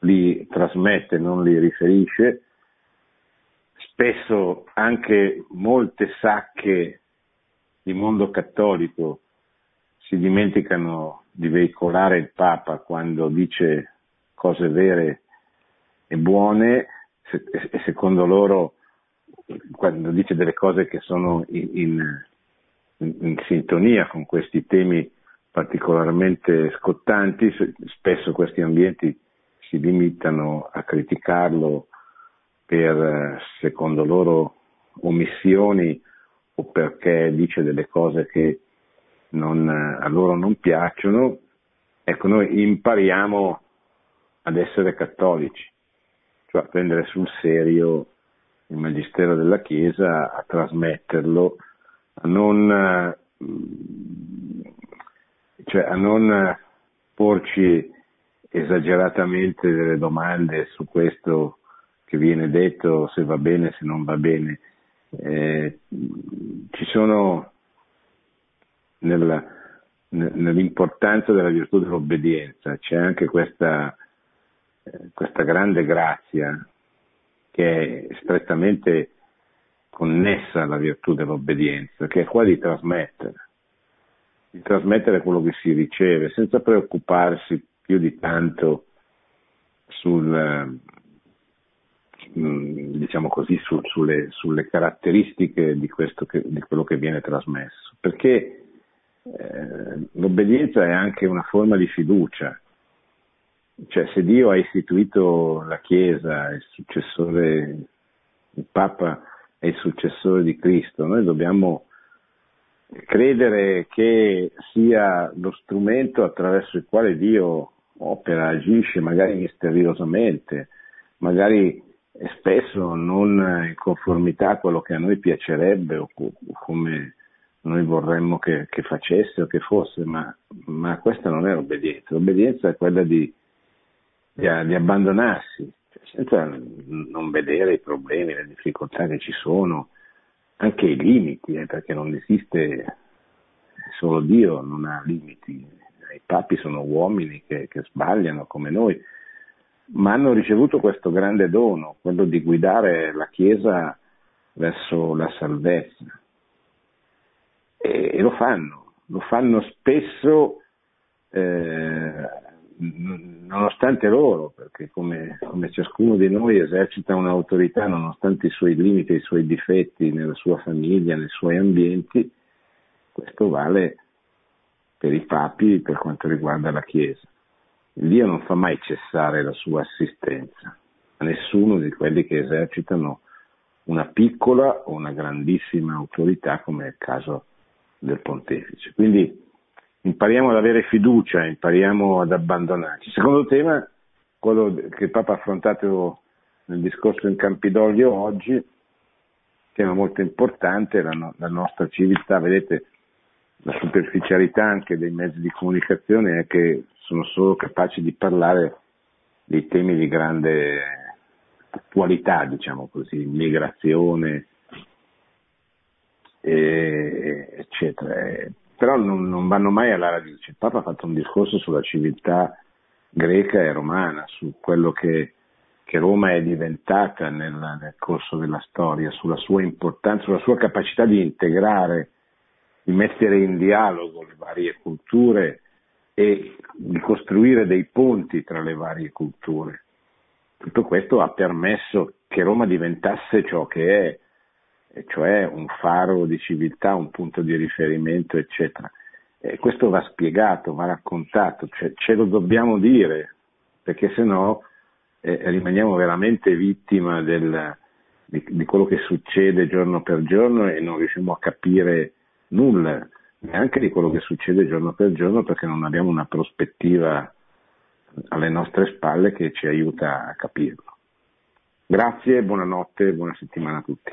li trasmette, non li riferisce, spesso anche molte sacche di mondo cattolico si dimenticano di veicolare il Papa quando dice cose vere e buone e secondo loro quando dice delle cose che sono in, in, in sintonia con questi temi particolarmente scottanti, spesso questi ambienti si limitano a criticarlo per, secondo loro, omissioni o perché dice delle cose che non, a loro non piacciono. Ecco, noi impariamo ad essere cattolici, cioè prendere sul serio il Magistero della Chiesa, a trasmetterlo, a non, cioè a non porci esageratamente delle domande su questo che viene detto, se va bene, se non va bene. Eh, ci sono nella, nell'importanza della virtù dell'obbedienza, c'è anche questa, eh, questa grande grazia che è strettamente connessa alla virtù dell'obbedienza, che è quella di trasmettere, di trasmettere quello che si riceve, senza preoccuparsi più di tanto sul, mm, diciamo così, su, sulle, sulle, caratteristiche di, che, di, quello che viene trasmesso, perché eh, l'obbedienza è anche una forma di fiducia, cioè se Dio ha istituito la Chiesa, il successore, il Papa è il successore di Cristo, noi dobbiamo credere che sia lo strumento attraverso il quale Dio opera, agisce, magari misteriosamente, magari spesso non in conformità a quello che a noi piacerebbe o come noi vorremmo che, che facesse o che fosse, ma, ma, questa non è l'obbedienza, l'obbedienza è quella di, di, di abbandonarsi, cioè senza non vedere i problemi, le difficoltà che ci sono, anche i limiti, eh, perché non esiste, solo Dio non ha limiti, i papi sono uomini che, che sbagliano come noi, ma hanno ricevuto questo grande dono, quello di guidare la Chiesa verso la salvezza. E, lo fanno, lo fanno spesso eh, nonostante loro, perché come, come, ciascuno di noi esercita un'autorità nonostante i suoi limiti, i suoi difetti nella sua famiglia, nei suoi ambienti, questo vale per i papi per quanto riguarda la Chiesa. Dio non fa mai cessare la sua assistenza a nessuno di quelli che esercitano una piccola o una grandissima autorità come è il caso del pontefice. Quindi impariamo ad avere fiducia, impariamo ad abbandonarci. Secondo tema, quello che il Papa ha affrontato nel discorso in Campidoglio oggi, tema molto importante, la, no- la nostra civiltà, vedete la superficialità anche dei mezzi di comunicazione è che sono solo capaci di parlare dei temi di grande attualità, diciamo così, migrazione, eccetera però non, non, vanno mai alla radice. Il Papa ha fatto un discorso sulla civiltà greca e romana, su quello che, che Roma è diventata nel, nel, corso della storia, sulla sua importanza, sulla sua capacità di integrare, di mettere in dialogo le varie culture e di costruire dei ponti tra le varie culture. Tutto questo ha permesso che Roma diventasse ciò che è, cioè un faro di civiltà, un punto di riferimento, eccetera. E questo va spiegato, va raccontato, cioè, ce lo dobbiamo dire, perché se no eh, rimaniamo veramente vittima del, di, di, quello che succede giorno per giorno e non riusciamo a capire nulla, neanche di quello che succede giorno per giorno perché non abbiamo una prospettiva alle nostre spalle che ci aiuta a capirlo. Grazie, buonanotte buona settimana a tutti.